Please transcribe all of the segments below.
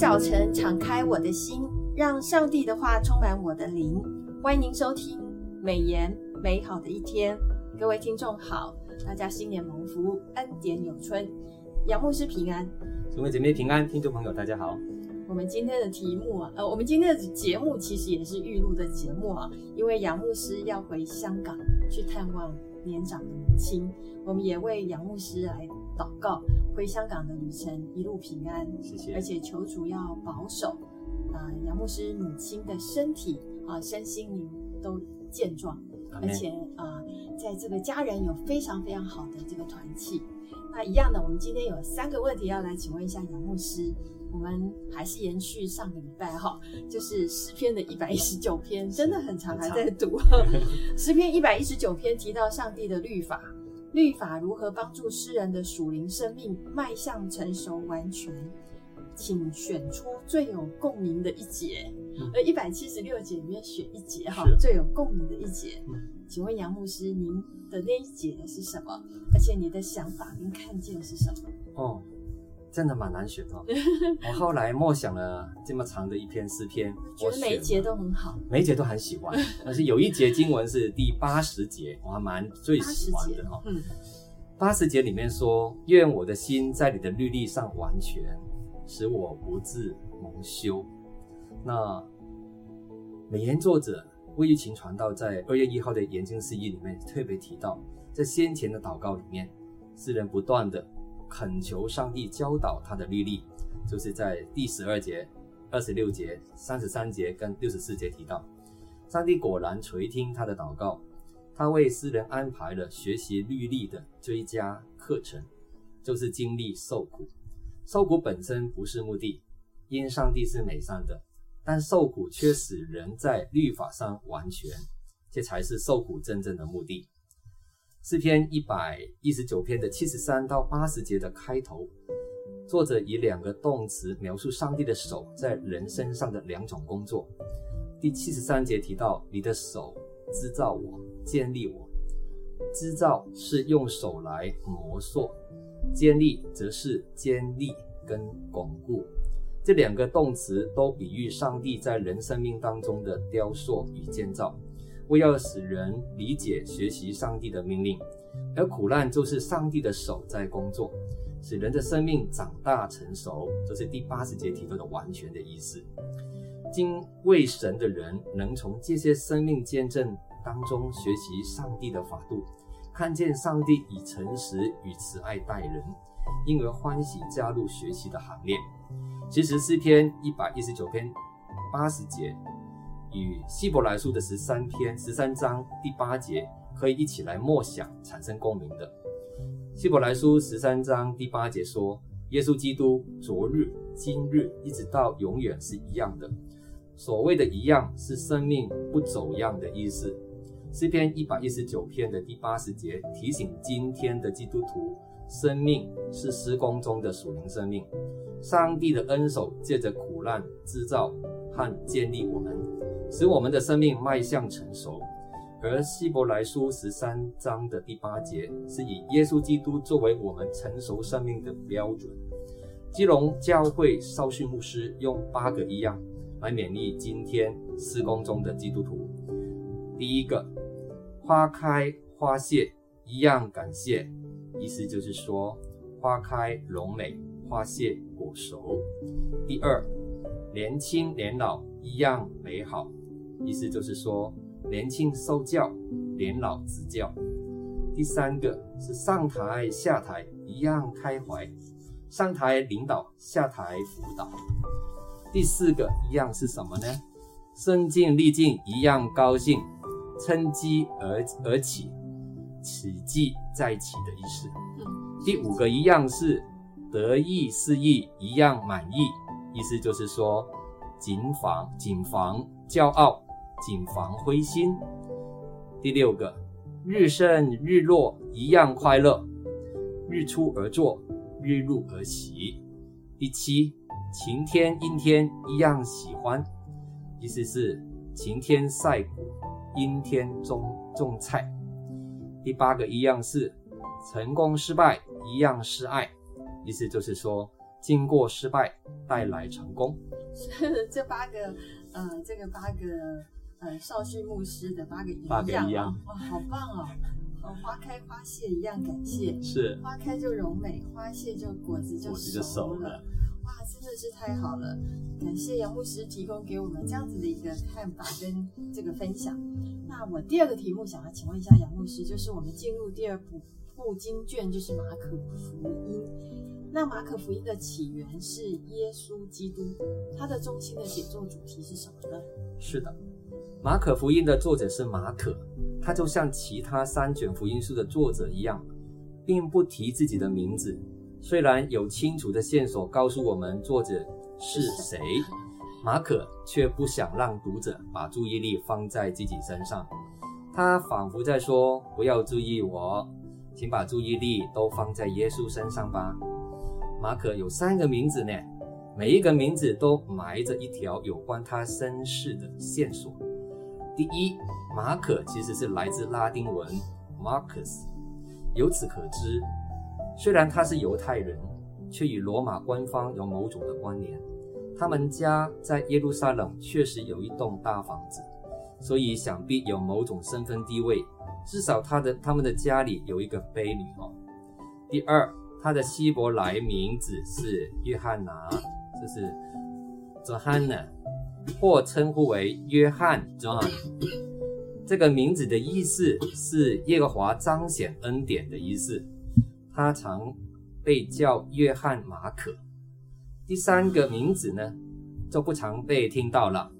早晨，敞开我的心，让上帝的话充满我的灵。欢迎您收听美言美好的一天，各位听众好，大家新年蒙福，恩典有春，杨牧师平安，各位姐妹平安，听众朋友大家好。我们今天的题目啊，呃，我们今天的节目其实也是预录的节目啊，因为杨牧师要回香港去探望年长的母亲，我们也为杨牧师来祷告，回香港的旅程一路平安，谢谢。而且求主要保守啊，呃，杨牧师母亲的身体啊，呃，身心灵都健壮，而且啊，呃，在这个家人有非常非常好的这个团契。那一样的，我们今天有三个问题要来请问一下杨牧师。我们还是延续上个礼拜哈，就是诗篇的一百一十九篇，真的很长，还在读。诗篇一百一十九篇提到上帝的律法，律法如何帮助诗人的属灵生命迈向成熟完全？请选出最有共鸣的一节，而一百七十六节里面选一节哈，最有共鸣的一节。请问杨牧师，您的那一节是什么？而且你的想法跟看见是什么？哦。真的蛮难选哦。我后来默想了这么长的一篇诗篇，觉得每一节都很好，每一节都很喜欢。但是有一节经文是第八十节，我还蛮最喜欢的哈。嗯，八十节里面说：“愿我的心在你的律例上完全，使我不致蒙羞。”那美言作者魏玉琴传道在二月一号的研经释义里面特别提到，在先前的祷告里面，诗人不断的。恳求上帝教导他的律例，就是在第十二节、二十六节、三十三节跟六十四节提到，上帝果然垂听他的祷告，他为诗人安排了学习律例的追加课程，就是经历受苦。受苦本身不是目的，因上帝是美善的，但受苦却使人在律法上完全，这才是受苦真正的目的。诗篇一百一十九篇的七十三到八十节的开头，作者以两个动词描述上帝的手在人身上的两种工作。第七十三节提到：“你的手织造我，建立我。”织造是用手来磨塑，建立则是坚立跟巩固。这两个动词都比喻上帝在人生命当中的雕塑与建造。为要使人理解、学习上帝的命令，而苦难就是上帝的手在工作，使人的生命长大成熟，这是第八十节提到的完全的意思。敬畏神的人能从这些生命见证当中学习上帝的法度，看见上帝以诚实与慈爱待人，因而欢喜加入学习的行列。其实诗篇一百一十九篇八十节。与希伯来书的十三篇十三章第八节可以一起来默想，产生共鸣的。希伯来书十三章第八节说：“耶稣基督昨日、今日一直到永远是一样的。”所谓的一样是生命不走样的意思。诗篇一百一十九篇的第八十节提醒今天的基督徒，生命是施工中的属灵生命，上帝的恩手借着苦难制造和建立我们。使我们的生命迈向成熟，而希伯来书十三章的第八节是以耶稣基督作为我们成熟生命的标准。基隆教会绍训牧师用八个一样来勉励今天施工中的基督徒。第一个，花开花谢一样感谢，意思就是说花开荣美，花谢果熟。第二，年轻年老一样美好。意思就是说，年轻受教，年老执教。第三个是上台下台一样开怀，上台领导，下台辅导。第四个一样是什么呢？身尽力尽一样高兴，趁机而而起，此即再起的意思。第五个一样是得意失意一样满意，意思就是说，谨防谨防骄傲。谨防灰心。第六个，日升日落一样快乐，日出而作，日入而息。第七，晴天阴天一样喜欢，意思是晴天晒谷，阴天种种菜。第八个一样是成功失败一样是爱，意思就是说经过失败带来成功。这八个，呃，这个八个，呃，绍训牧师的八个一样，哇，好棒哦！哦，花开花谢一样感谢，是花开就柔美，花谢就果子就熟了，果子就熟了。哇，真的是太好了！感谢杨牧师提供给我们这样子的一个看法跟这个分享。那我第二个题目想要请问一下杨牧师，就是我们进入第二部部经卷，就是马可福音。那马可福音的起源是耶稣基督，它的中心的写作主题是什么呢？是的，马可福音的作者是马可，他就像其他三卷福音书的作者一样，并不提自己的名字。虽然有清楚的线索告诉我们作者是谁，马可却不想让读者把注意力放在自己身上，他仿佛在说：“不要注意我，请把注意力都放在耶稣身上吧。”马可有三个名字呢，每一个名字都埋着一条有关他身世的线索。第一，马可其实是来自拉丁文 Marcus，由此可知，虽然他是犹太人，却与罗马官方有某种的关联。他们家在耶路撒冷确实有一栋大房子，所以想必有某种身份地位，至少他的他们的家里有一个婢女哦。第二。他的希伯来名字是约翰拿，这是 Johanna，或称呼为约翰 John。这个名字的意思是耶和华彰显恩典的意思。他常被叫约翰马可。第三个名字呢，就不常被听到了。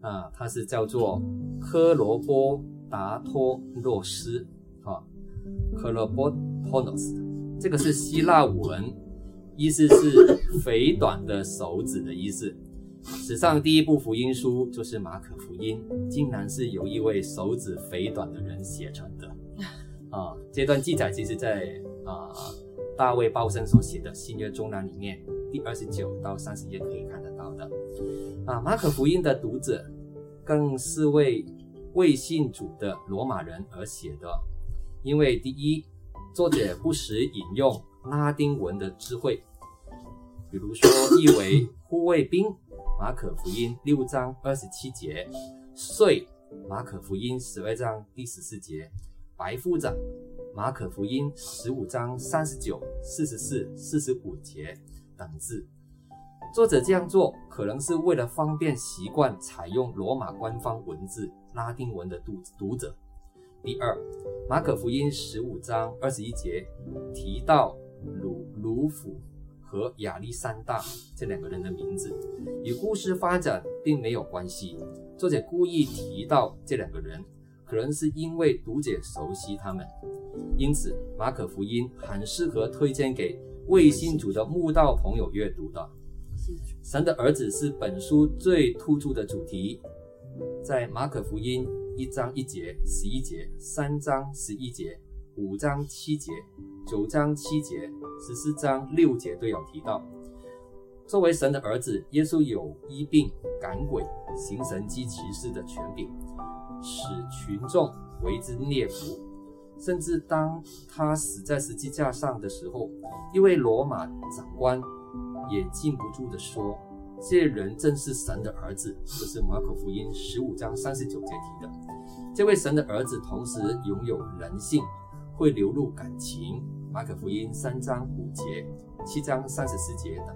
啊，他是叫做科罗波达托洛斯，啊，科罗波托诺斯。这个是希腊文，意思是肥短的手指的意思。史上第一部福音书就是马可福音，竟然是由一位手指肥短的人写成的。啊，这段记载其实在啊大卫鲍森所写的新约中南里面第二十九到三十页可以看得到的。啊，马可福音的读者更是为未信主的罗马人而写的，因为第一。作者不时引用拉丁文的智慧，比如说译为护卫兵，马可福音六章二十七节；税，马可福音十二章第十四节；白夫长，马可福音十五章三十九、四十四、四十五节等字。作者这样做，可能是为了方便习惯采用罗马官方文字拉丁文的读读者。第二，马可福音十五章二十一节提到鲁鲁甫和亚历山大这两个人的名字，与故事发展并没有关系。作者故意提到这两个人，可能是因为读者熟悉他们，因此马可福音很适合推荐给未信主的慕道朋友阅读的。神的儿子是本书最突出的主题，在马可福音。一章一节、十一节、三章十一节、五章七节、九章七节、十四章六节都有提到。作为神的儿子，耶稣有医病、赶鬼、行神迹奇事的权柄，使群众为之聂服。甚至当他死在十字架上的时候，一位罗马长官也禁不住地说。这人正是神的儿子，这是马可福音十五章三十九节提的。这位神的儿子同时拥有人性，会流露感情。马可福音三章五节、七章三十四节等，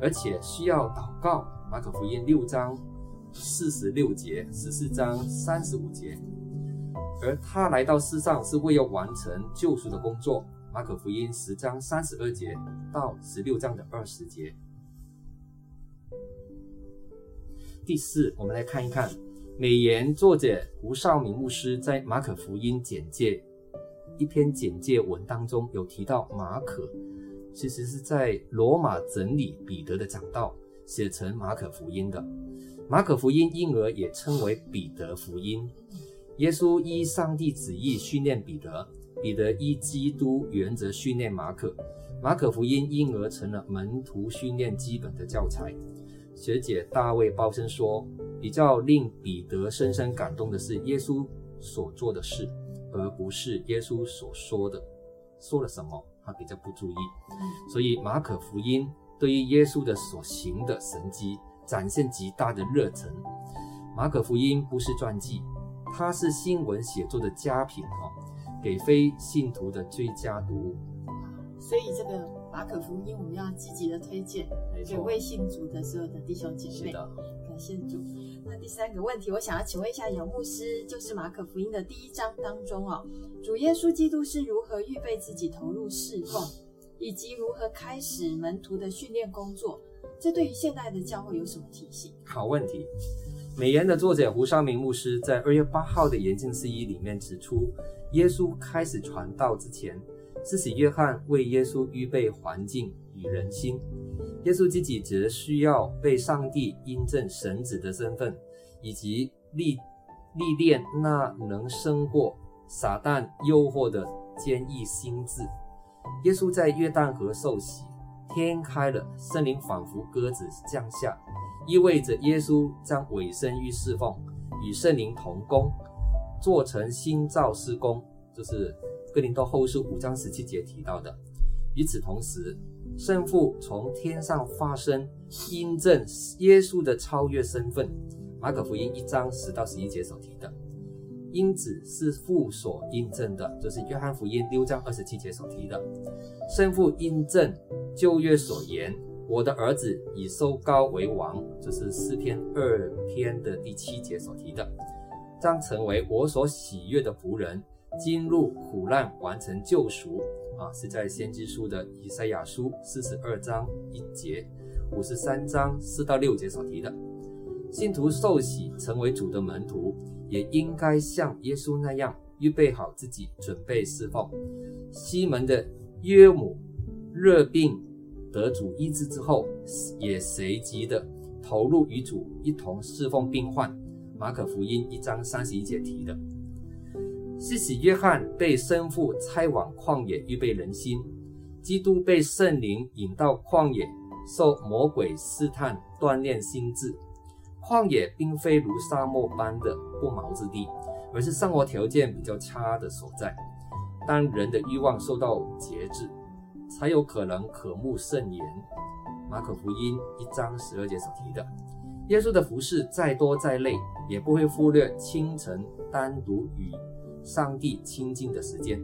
而且需要祷告。马可福音六章四十六节、十四章三十五节。而他来到世上是为要完成救赎的工作。马可福音十章三十二节到十六章的二十节。第四，我们来看一看美言作者吴少明牧师在马可福音简介一篇简介文当中有提到，马可其实是在罗马整理彼得的讲道，写成马可福音的。马可福音因而也称为彼得福音。耶稣依上帝旨意训练彼得，彼得依基督原则训练马可，马可福音因而成了门徒训练基本的教材。学姐大卫鲍森说，比较令彼得深深感动的是耶稣所做的事，而不是耶稣所说的。说了什么，他比较不注意。所以马可福音对于耶稣的所行的神迹展现极大的热忱。马可福音不是传记，它是新闻写作的佳品哦，给非信徒的最佳读物。所以这个马可福音我们要积极的推荐给未信主的所有的弟兄姐妹。感谢主。那第三个问题，我想要请问一下姚牧师，就是马可福音的第一章当中哦，主耶稣基督是如何预备自己投入侍奉，以及如何开始门徒的训练工作？这对于现代的教会有什么提醒？好问题。美言的作者胡绍明牧师在二月八号的研经释义里面指出，耶稣开始传道之前，是使约翰为耶稣预备环境与人心，耶稣自己则需要被上帝印证神子的身份，以及历历练那能胜过撒旦诱惑的坚毅心智。耶稣在约旦河受洗，天开了，圣灵仿佛鸽子降下。意味着耶稣将委身于侍奉，与圣灵同工，做成新造事工，就是哥林多后书五章十七节提到的。与此同时，圣父从天上发声，印证耶稣的超越身份。马可福音一章十到十一节所提的，因子是父所印证的，就是约翰福音六章二十七节所提的，圣父印证旧约所言。我的儿子已受膏为王，这是诗篇二篇的第七节所提的，将成为我所喜悦的仆人，经入苦难，完成救赎。啊，是在先知书的以赛亚书四十二章一节，五十三章四到六节所提的。信徒受洗成为主的门徒，也应该像耶稣那样预备好自己，准备侍奉。西门的约母热病。得主医治之后，也随即的投入与主一同侍奉病患。马可福音一章三十一节提的，施洗约翰被生父差往旷野预备人心，基督被圣灵引到旷野，受魔鬼试探锻炼心智。旷野并非如沙漠般的不毛之地，而是生活条件比较差的所在。当人的欲望受到节制。才有可能渴慕圣言。马可福音一章十二节所提的，耶稣的服饰再多再累，也不会忽略清晨单独与上帝亲近的时间。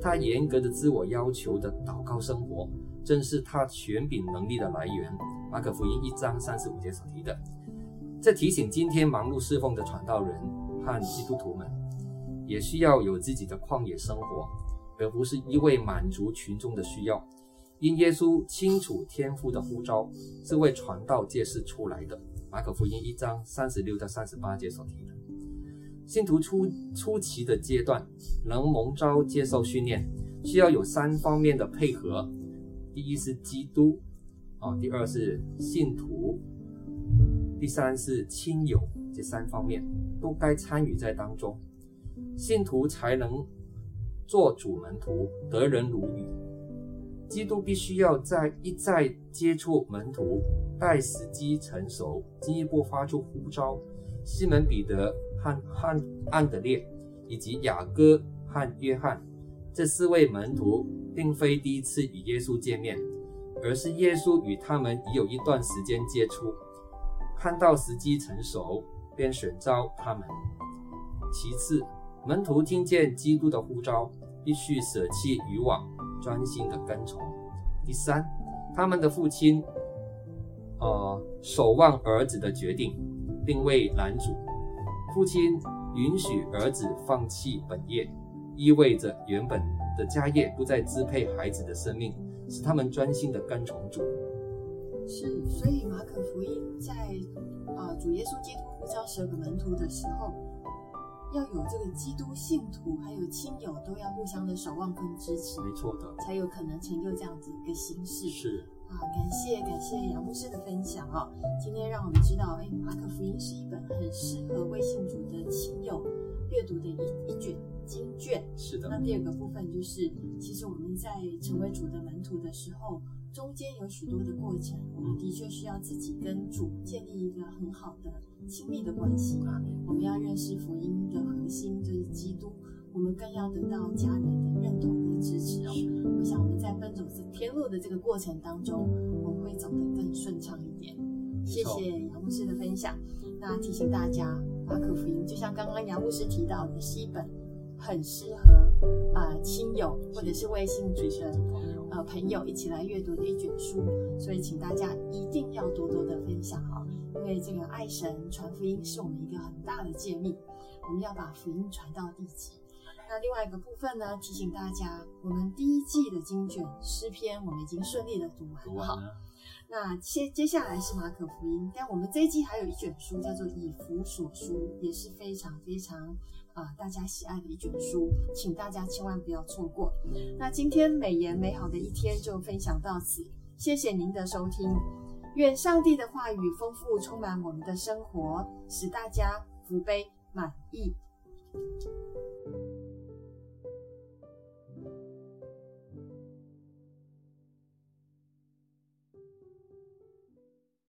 他严格的自我要求的祷告生活，正是他权柄能力的来源。马可福音一章三十五节所提的，这提醒今天忙碌侍奉的传道人和基督徒们，也需要有自己的旷野生活。而不是一味满足群众的需要，因耶稣清楚天父的呼召是为传道介绍出来的。马可福音一章三十六到三十八节所提的，信徒初初期的阶段能蒙召接受训练，需要有三方面的配合：第一是基督，啊，第二是信徒，第三是亲友。这三方面都该参与在当中，信徒才能。做主门徒，得人如鱼。基督必须要在一再接触门徒，待时机成熟，进一步发出呼召。西门彼得和汉安德烈，以及雅各和约翰这四位门徒，并非第一次与耶稣见面，而是耶稣与他们已有一段时间接触，看到时机成熟，便选召他们。其次，门徒听见基督的呼召。必须舍弃渔网，专心的跟从。第三，他们的父亲，呃，守望儿子的决定，并未拦阻。父亲允许儿子放弃本业，意味着原本的家业不再支配孩子的生命，使他们专心的跟从主。是，所以马可福音在啊、呃，主耶稣基督呼召十二个门徒的时候。要有这个基督信徒，还有亲友都要互相的守望跟支持，没错的，才有可能成就这样子一个形式。是啊，感谢感谢杨牧师的分享啊、哦，今天让我们知道，哎，马可福音是一本很适合微信主的亲友阅读的一一卷经卷。是的。那第二个部分就是，其实我们在成为主的门徒的时候，中间有许多的过程，我们的确需要自己跟主建立一个很好的。亲密的关系，我们要认识福音的核心就是基督，我们更要得到家人的认同和支持哦。我想我们在奔走是天路的这个过程当中，我们会走得更顺畅一点。谢谢杨牧师的分享。那提醒大家，马可福音就像刚刚杨牧师提到的，西本很适合啊亲友或者是微信主的呃朋友一起来阅读的一卷书。所以请大家一定要多多的分享哦，因为这个爱神传福音是我们一个很大的诫命，我们要把福音传到地极。那另外一个部分呢，提醒大家，我们第一季的经卷诗篇，我们已经顺利的读完了。好，那接接下来是马可福音，但我们这一季还有一卷书叫做以弗所书，也是非常非常啊、呃、大家喜爱的一卷书，请大家千万不要错过。那今天美言美好的一天就分享到此，谢谢您的收听，愿上帝的话语丰富充满我们的生活，使大家福杯满溢。